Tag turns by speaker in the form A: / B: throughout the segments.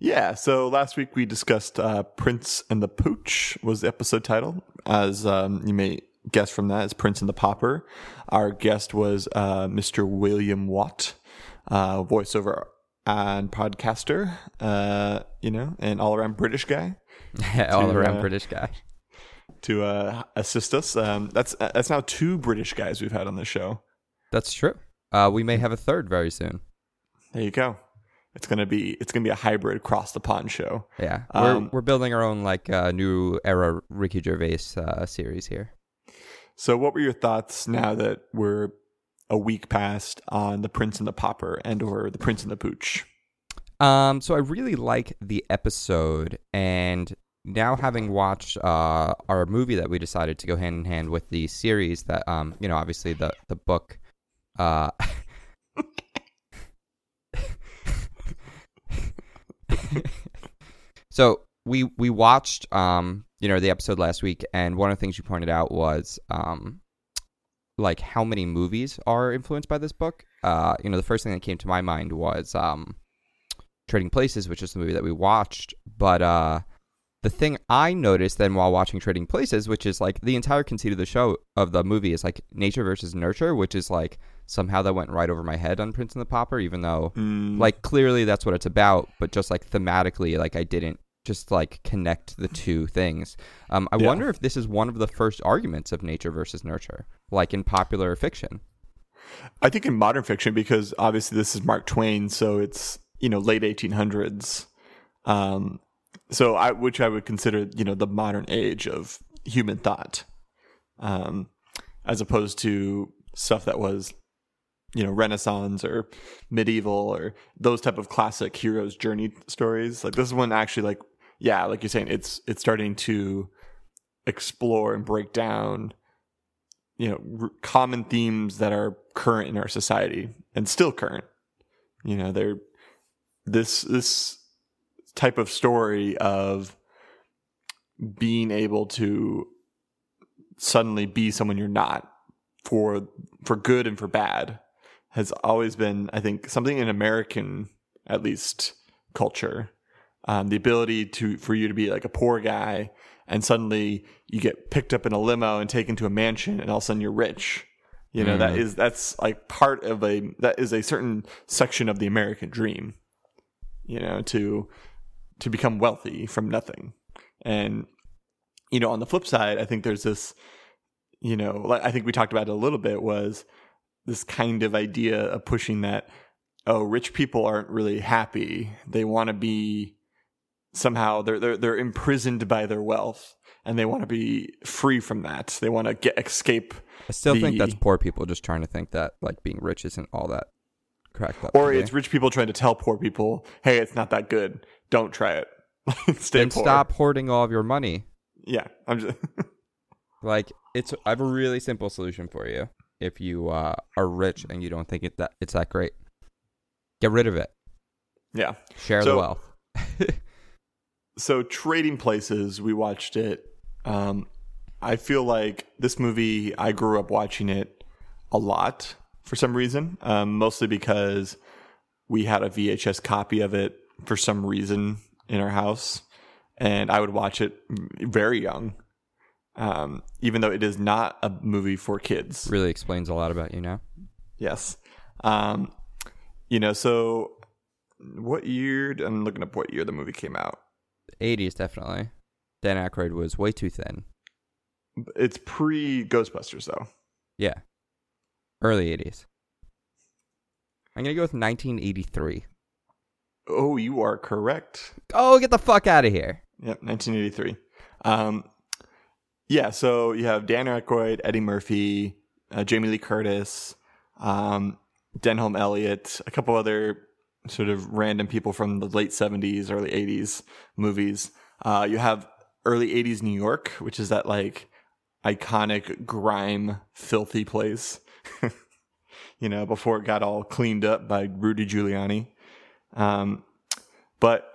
A: Yeah, so last week we discussed uh, Prince and the Pooch was the episode title. As um, you may guess from that, is Prince and the Pauper. Our guest was uh, Mr. William Watt, uh, voiceover and podcaster, uh, you know, an all around British guy
B: All around
A: uh,
B: British guy.
A: to uh, assist us. Um, that's that's now two British guys we've had on the show.
B: That's true. Uh, we may have a third very soon.
A: There you go. It's gonna be it's gonna be a hybrid cross the pond show.
B: Yeah, we're
A: Um,
B: we're building our own like uh, new era Ricky Gervais uh, series here.
A: So, what were your thoughts now that we're a week past on the Prince and the Pauper and or the Prince and the Pooch?
B: Um, so I really like the episode, and now having watched uh, our movie that we decided to go hand in hand with the series that um, you know, obviously the the book. Uh, so we we watched um, you know, the episode last week, and one of the things you pointed out was um, like how many movies are influenced by this book. Uh, you know, the first thing that came to my mind was um. Trading Places, which is the movie that we watched. But uh, the thing I noticed then while watching Trading Places, which is like the entire conceit of the show of the movie is like nature versus nurture, which is like somehow that went right over my head on Prince and the Pauper, even though
A: Mm,
B: like clearly that's what it's about, but just like thematically, like I didn't just like connect the two things. Um, I
A: Yeah.
B: wonder if this is one of the first arguments of nature versus nurture, like in popular fiction.
A: I think in modern fiction, because obviously this is Mark Twain, so it's you know late 1800s. Um, so I, which I would consider you know the modern age of human thought, um, as opposed to stuff that was you know Renaissance or medieval or those type of classic heroes journey stories. Like this one actually like yeah, like you're saying, it's it's starting to explore and break down you know r- common themes that are current in our society and still current you know they're this this type of story of being able to suddenly be someone you're not for for good and for bad has always been i think something in american at least culture um, the ability to for you to be like a poor guy and suddenly you get picked up in a limo and taken to a mansion and all of a sudden you're rich you know that
B: Mm.
A: is that's like part of a that is a certain section of the american dream you know to to become wealthy from nothing and you know on the flip side i think there's this you know like i think we talked about it a little bit was this kind of idea of pushing that oh rich people aren't really happy they want to be somehow they're they're they're imprisoned by their wealth and they want to be free from that they want to get escape
B: I still think that's poor people just trying to think that like being rich isn't all that cracked up.
A: or
B: to be.
A: it's rich people trying to tell poor people hey it's not that good don't try it stay
B: then
A: poor
B: stop hoarding all of your money.
A: yeah i'm just
B: Like it's I have a really simple solution for you. If you uh, are rich and you don't think it that it's that great, get rid of it.
A: yeah
B: Share the wealth.
A: so trading places we watched it um i feel like this movie i grew up watching it a lot for some reason um mostly because we had a vhs copy of it for some reason in our house and i would watch it very young um even though it is not a movie for kids
B: Really explains a lot about you now.
A: Yes. Um, you know, so what year? I'm looking up what year the movie came out.
B: 80s definitely. Dan Aykroyd was way too thin.
A: It's pre Ghostbusters, though.
B: Yeah. Early 80s. I'm going to go with 1983.
A: Oh, you are correct.
B: Oh, get the fuck out of here.
A: Yep, 1983. Um, yeah, so you have Dan Aykroyd, Eddie Murphy, uh, Jamie Lee Curtis, um, Denholm Elliott, a couple other sort of random people from the late 70s, early 80s movies. Uh, you have early 80s New York, which is that like iconic grime, filthy place. you know, before it got all cleaned up by Rudy Giuliani. Um, but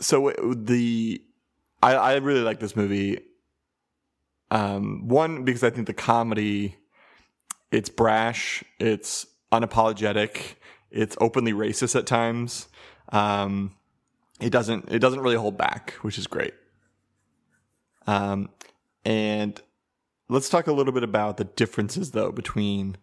A: so the I, I really like this movie. Um, one because I think the comedy, it's brash, it's unapologetic, it's openly racist at times. Um, it doesn't it doesn't really hold back, which is great. Um, and let's talk a little bit about the differences though between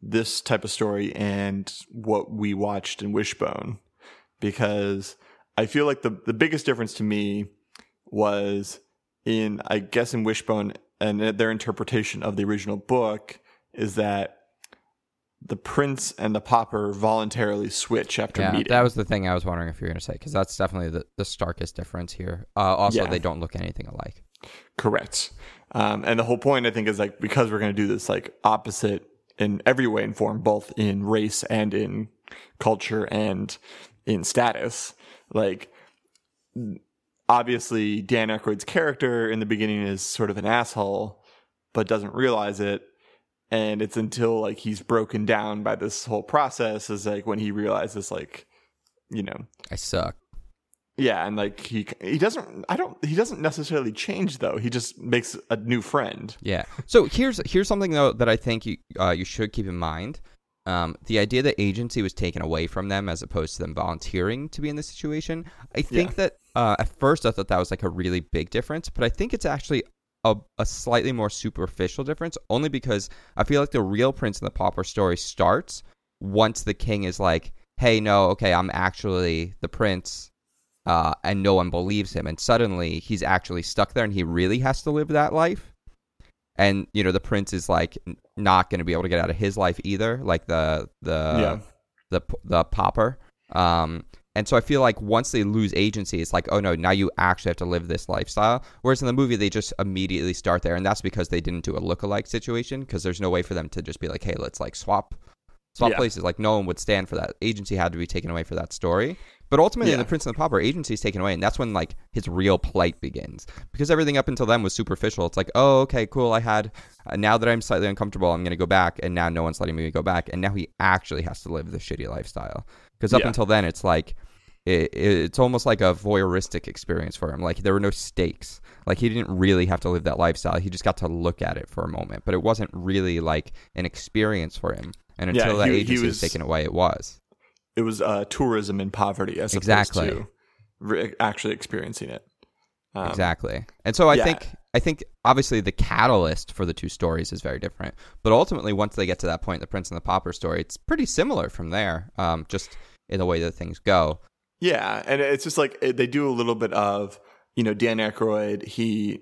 A: this type of story and what we watched in Wishbone, because I feel like the the biggest difference to me was in I guess in Wishbone and their interpretation of the original book is that the prince and the pauper voluntarily switch after
B: yeah,
A: meeting.
B: that was the thing I was wondering if you were going to say because that's definitely the, the starkest difference here. Uh, also,
A: Yeah.
B: they don't look anything alike.
A: Correct. Um, and the whole point, I think, is like because we're going to do this like opposite in every way and form, both in race and in culture and in status. Like, obviously, Dan Aykroyd's character in the beginning is sort of an asshole, but doesn't realize it. And it's until like he's broken down by this whole process is like when he realizes like, you know,
B: I suck.
A: yeah, and like he he doesn't I don't he doesn't necessarily change though. He just makes a new friend.
B: Yeah. So here's here's something though that I think you uh, you should keep in mind. Um, the idea that agency was taken away from them as opposed to them volunteering to be in this situation. I think
A: Yeah.
B: that uh, at first I thought that was like a really big difference, but I think it's actually a, a slightly more superficial difference. Only because I feel like the real Prince and the Pauper story starts once the king is like, "Hey, no, okay, I'm actually the prince." Uh, and no one believes him, and suddenly he's actually stuck there, and he really has to live that life and you know the prince is like not going to be able to get out of his life either like the the
A: Yeah.
B: the the pauper um and so i feel like once they lose agency it's like oh no now you actually have to live this lifestyle whereas in the movie they just immediately start there and that's because they didn't do a look-alike situation because there's no way for them to just be like hey let's like swap swap
A: Yeah.
B: places like no one would stand for that. Agency had to be taken away for that story. But ultimately in
A: Yeah.
B: the prince and the pauper agency is taken away and that's when like his real plight begins. Because everything up until then was superficial. It's like oh okay cool i had uh, now that i'm slightly uncomfortable i'm going to go back and now no one's letting me go back. And now he actually has to live the shitty lifestyle. Because up
A: Yeah.
B: until then it's like it, it's almost like a voyeuristic experience for him. Like there were no stakes. Like he didn't really have to live that lifestyle. He just got to look at it for a moment. But it wasn't really like an experience for him and until that
A: he- he
B: agency was,
A: was-
B: taken away it was
A: It was uh, tourism in poverty as
B: Exactly.
A: opposed to re- actually experiencing it. Um,
B: exactly. And so I
A: yeah.
B: think I think obviously the catalyst for the two stories is very different, but ultimately once they get to that point, the Prince and the Pauper story, it's pretty similar from there. Um, just in the way that things go.
A: Yeah, and it's just like they do a little bit of you know Dan Aykroyd. He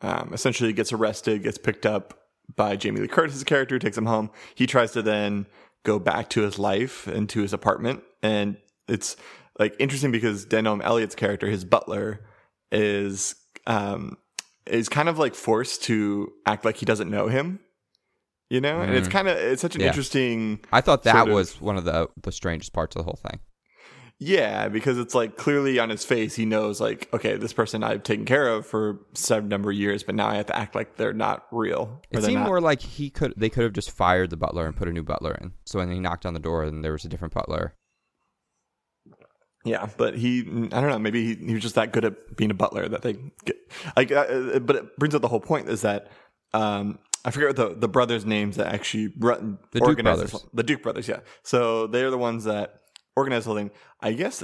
A: um, essentially gets arrested, gets picked up by Jamie Lee Curtis's character, who takes him home. He tries to then go back to his life and to his apartment, and it's like interesting because Denholm Elliott's character, his butler, is um, is kind of like forced to act like he doesn't know him. You know, and it's
B: Mm.
A: kind of it's such an
B: Yeah.
A: interesting
B: I thought that
A: Sort of.
B: was one of the the strangest parts of the whole thing.
A: Yeah, because it's like clearly on his face, he knows like, okay, this person I've taken care of for some number of years, but now I have to act like they're not real.
B: It seemed
A: not-
B: more like he could they could have just fired the butler and put a new butler in. So when he knocked on the door and there was a different butler.
A: yeah, but he, I don't know, maybe he, he was just that good at being a butler that they get. Like, uh, but it brings up the whole point is that um, I forget the the brothers' names that actually run
B: The Duke brothers.
A: the Duke brothers, yeah. So they're the ones that organize the whole thing. I guess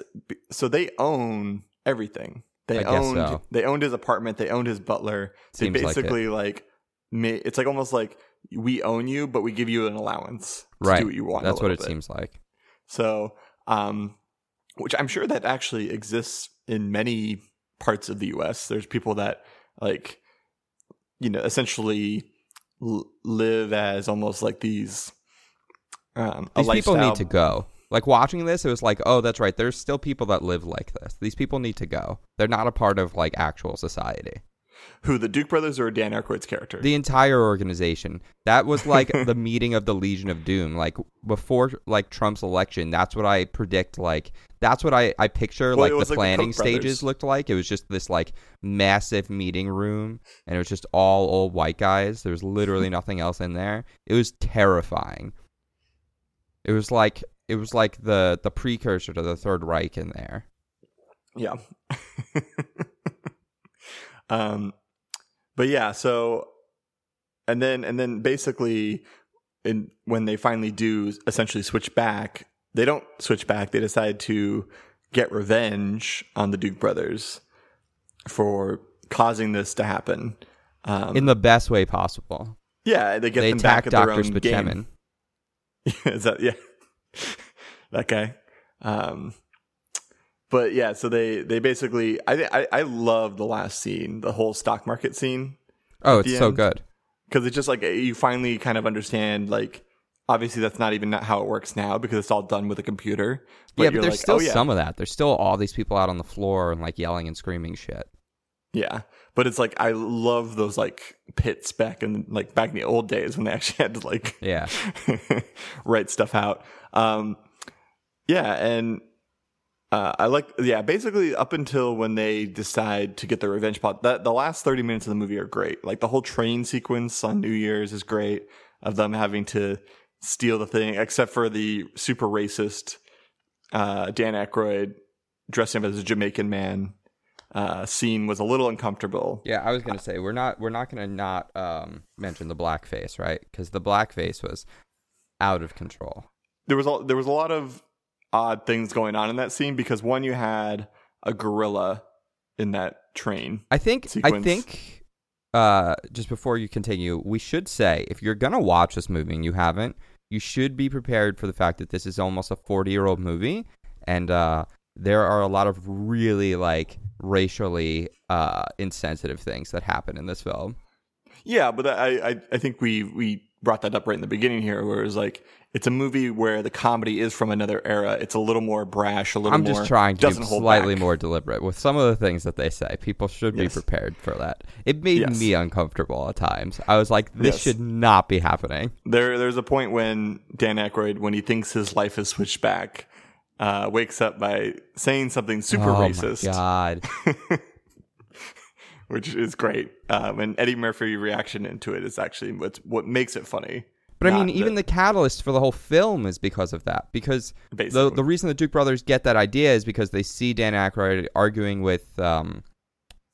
A: so. They own everything. They
B: I
A: owned
B: so.
A: they owned his apartment. They owned his butler. They
B: Seems like it.
A: basically like, it's like almost like we own you, but we give you an allowance to
B: Right.
A: do what you want.
B: That's what it
A: bit.
B: seems like.
A: So, um, which I'm sure that actually exists in many parts of the U.S. There's people that like, you know, essentially l- live as almost like these. Um, a
B: These people need to go. Like watching this, it was like, oh, that's right. There's still people that live like this. These people need to go. They're not a part of like actual society.
A: Who the Duke brothers or Dan Aykroyd's character?
B: The entire organization. That was like the meeting of the Legion of Doom. Like before, like Trump's election. That's what I predict. Like that's what I I picture.
A: Well,
B: like the
A: like the
B: planning
A: brothers.
B: stages looked like. It was just this like massive meeting room, and it was just all old white guys. There was literally nothing else in there. It was terrifying. It was like it was like the the precursor to the Third Reich in there.
A: Yeah. um but yeah, so and then and then basically in when they finally do essentially switch back, they don't switch back. They decide to get revenge on the Duke brothers for causing this to happen. Um,
B: in the best way possible.
A: yeah, they get
B: they
A: them back at their
B: Doctor
A: own game. Is that yeah? that guy. Um, but yeah, so they they basically I I I love the last scene, the whole stock market scene,
B: Oh, it's so
A: end.
B: good.
A: because it's just like you finally kind of understand like. Obviously, that's not even how it works now because it's all done with a computer.
B: yeah, but
A: you're
B: there's
A: like,
B: still
A: oh, yeah.
B: some of that. There's still all these people out on the floor and like yelling and screaming shit.
A: Yeah, but it's like I love those like pits back in like back in the old days when they actually had to like
B: Yeah.
A: write stuff out. Um, yeah, and uh, I like yeah, basically up until when they decide to get the revenge plot. That the last thirty minutes of the movie are great. Like the whole train sequence on New Year's is great of them having to steal the thing, except for the super racist uh, Dan Aykroyd dressing up as a Jamaican man. Uh, scene was a little uncomfortable.
B: Yeah, I was gonna say we're not we're not gonna not um, mention the blackface, right? Because the blackface was out of control.
A: there was a, there was a lot of odd things going on in that scene because one you had a gorilla in that train.
B: I think I think uh, just before you continue, we should say if you're gonna watch this movie and you haven't, you should be prepared for the fact that this is almost a 40 year old movie, and uh, there are a lot of really like racially uh, insensitive things that happen in this film.
A: Yeah, but I, I I think we we brought that up right in the beginning here, where it was like it's a movie where the comedy is from another era. It's a little more brash, a little more.
B: I'm
A: more.
B: just trying to be slightly
A: back.
B: more deliberate with some of the things that they say. People should be
A: Yes.
B: prepared for that. It made
A: Yes.
B: me uncomfortable at times. I was like, this
A: Yes.
B: should not be happening.
A: There there's a point when Dan Aykroyd, when he thinks his life is switched back, uh, wakes up by saying something super
B: oh
A: racist.
B: my god.
A: which is great. Um, and Eddie Murphy reaction into it is actually what's what makes it funny.
B: But I mean, even the catalyst for the whole film is because of that. Because the
A: Basically.
B: the reason the Duke brothers get that idea is because they see Dan Aykroyd arguing with um,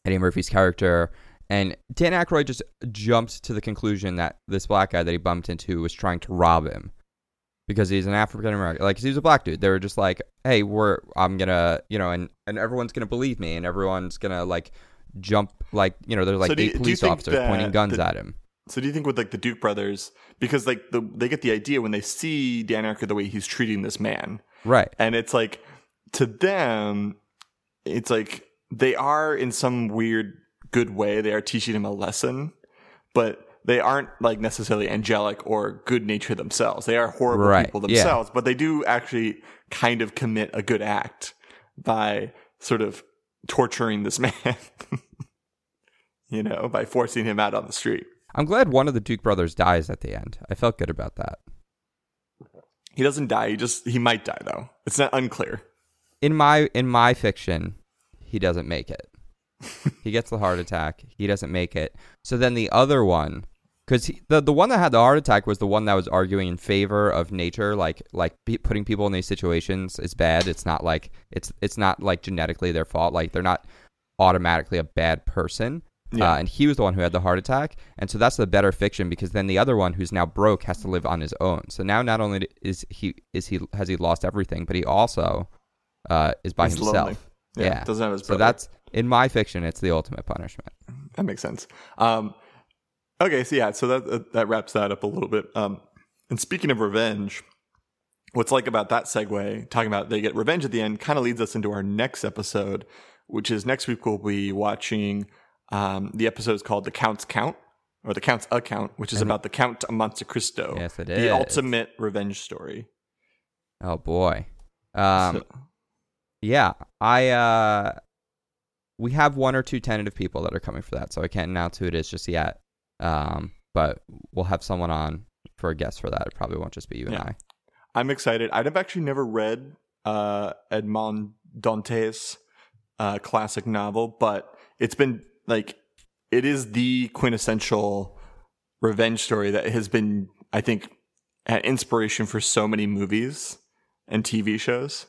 B: Eddie Murphy's character, and Dan Aykroyd just jumps to the conclusion that this black guy that he bumped into was trying to rob him because he's an African American, Like, he's a black dude. They were just like, "Hey, we're I'm gonna, you know, and and everyone's gonna believe me, and everyone's gonna like jump, like you know, there's like
A: So
B: eight
A: you
B: police officers pointing guns
A: the-
B: at him."
A: So do you think with like the Duke brothers, because like the they get the idea when they see Dan Aykroyd the way he's treating this man,
B: Right.
A: and it's like to them, it's like they are in some weird good way they are teaching him a lesson, but they aren't like necessarily angelic or good nature themselves. They are horrible
B: Right,
A: people
B: yeah.
A: themselves, but they do actually kind of commit a good act by sort of torturing this man. you know, by forcing him out on the street.
B: I'm glad one of the Duke brothers dies at the end. I felt good about that.
A: He doesn't die. He just he might die though. It's not unclear.
B: In my in my fiction, he doesn't make it. he gets the heart attack. He doesn't make it. So then the other one, because the the one that had the heart attack was the one that was arguing in favor of nature, like like putting people in these situations is bad. It's not like it's it's not like genetically their fault. Like they're not automatically a bad person.
A: Yeah.
B: Uh, and he was the one who had the heart attack, and so that's the better fiction because then the other one who's now broke has to live on his own. So now not only is he is he has he lost everything, but he also uh, is by
A: He's
B: himself.
A: lonely. Yeah,
B: Yeah.
A: doesn't have his
B: So that's in my fiction. It's the ultimate punishment.
A: That makes sense. Um, okay, so yeah, so that, that that wraps that up a little bit. Um, and speaking of revenge, what's like about that segue, talking about they get revenge at the end, kind of leads us into our next episode, which is next week we'll be watching. Um, the episode is called "The Count's Count" or "The Count's Account," which is about the Count of Monte Cristo.
B: Yes, it
A: the
B: is.
A: ultimate revenge story.
B: Oh boy. Um,
A: So-
B: yeah, I uh, we have one or two tentative people that are coming for that, so I can't announce who it is just yet. Um, but we'll have someone on for a guest for that. It probably won't just be you and I.
A: I'm excited. I've actually never read uh, Edmond Dantes' uh, classic novel, but it's been like it is the quintessential revenge story that has been, I think, an inspiration for so many movies and TV shows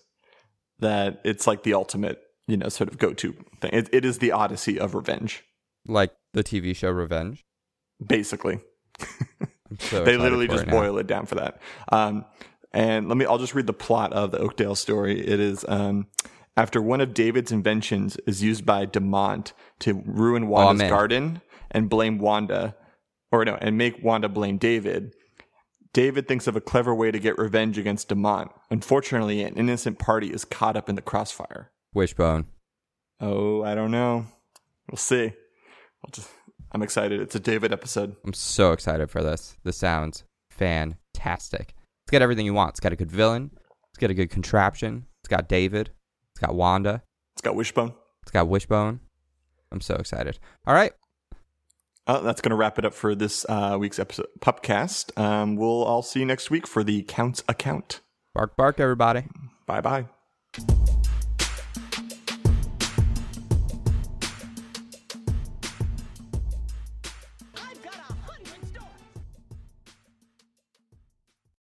A: that it's like the ultimate, you know, sort of go-to thing. It, it is the Odyssey of revenge,
B: Like the TV show Revenge.
A: basically.
B: So
A: they literally just
B: it
A: boil it down for that. Um, and let me, I'll just read the plot of the Oakdale story. It is, um, after one of David's inventions is used by Damont to ruin Wanda's
B: man.
A: garden and blame Wanda, or no, and make Wanda blame David. David thinks of a clever way to get revenge against Damont. Unfortunately, an innocent party is caught up in the crossfire.
B: Wishbone.
A: Oh, I don't know. We'll see. I'll just, I'm excited. It's a David episode.
B: I'm so excited for this. This sounds fantastic. It's got everything you want. It's got a good villain. It's got a good contraption. It's got David. It's got Wanda.
A: It's got Wishbone.
B: It's got Wishbone. I'm so excited. All right.
A: Oh, that's going to wrap it up for this uh, week's episode Pupcast. Um, we'll all see you next week for the Counts account.
B: Bark, bark, everybody.
A: Bye bye.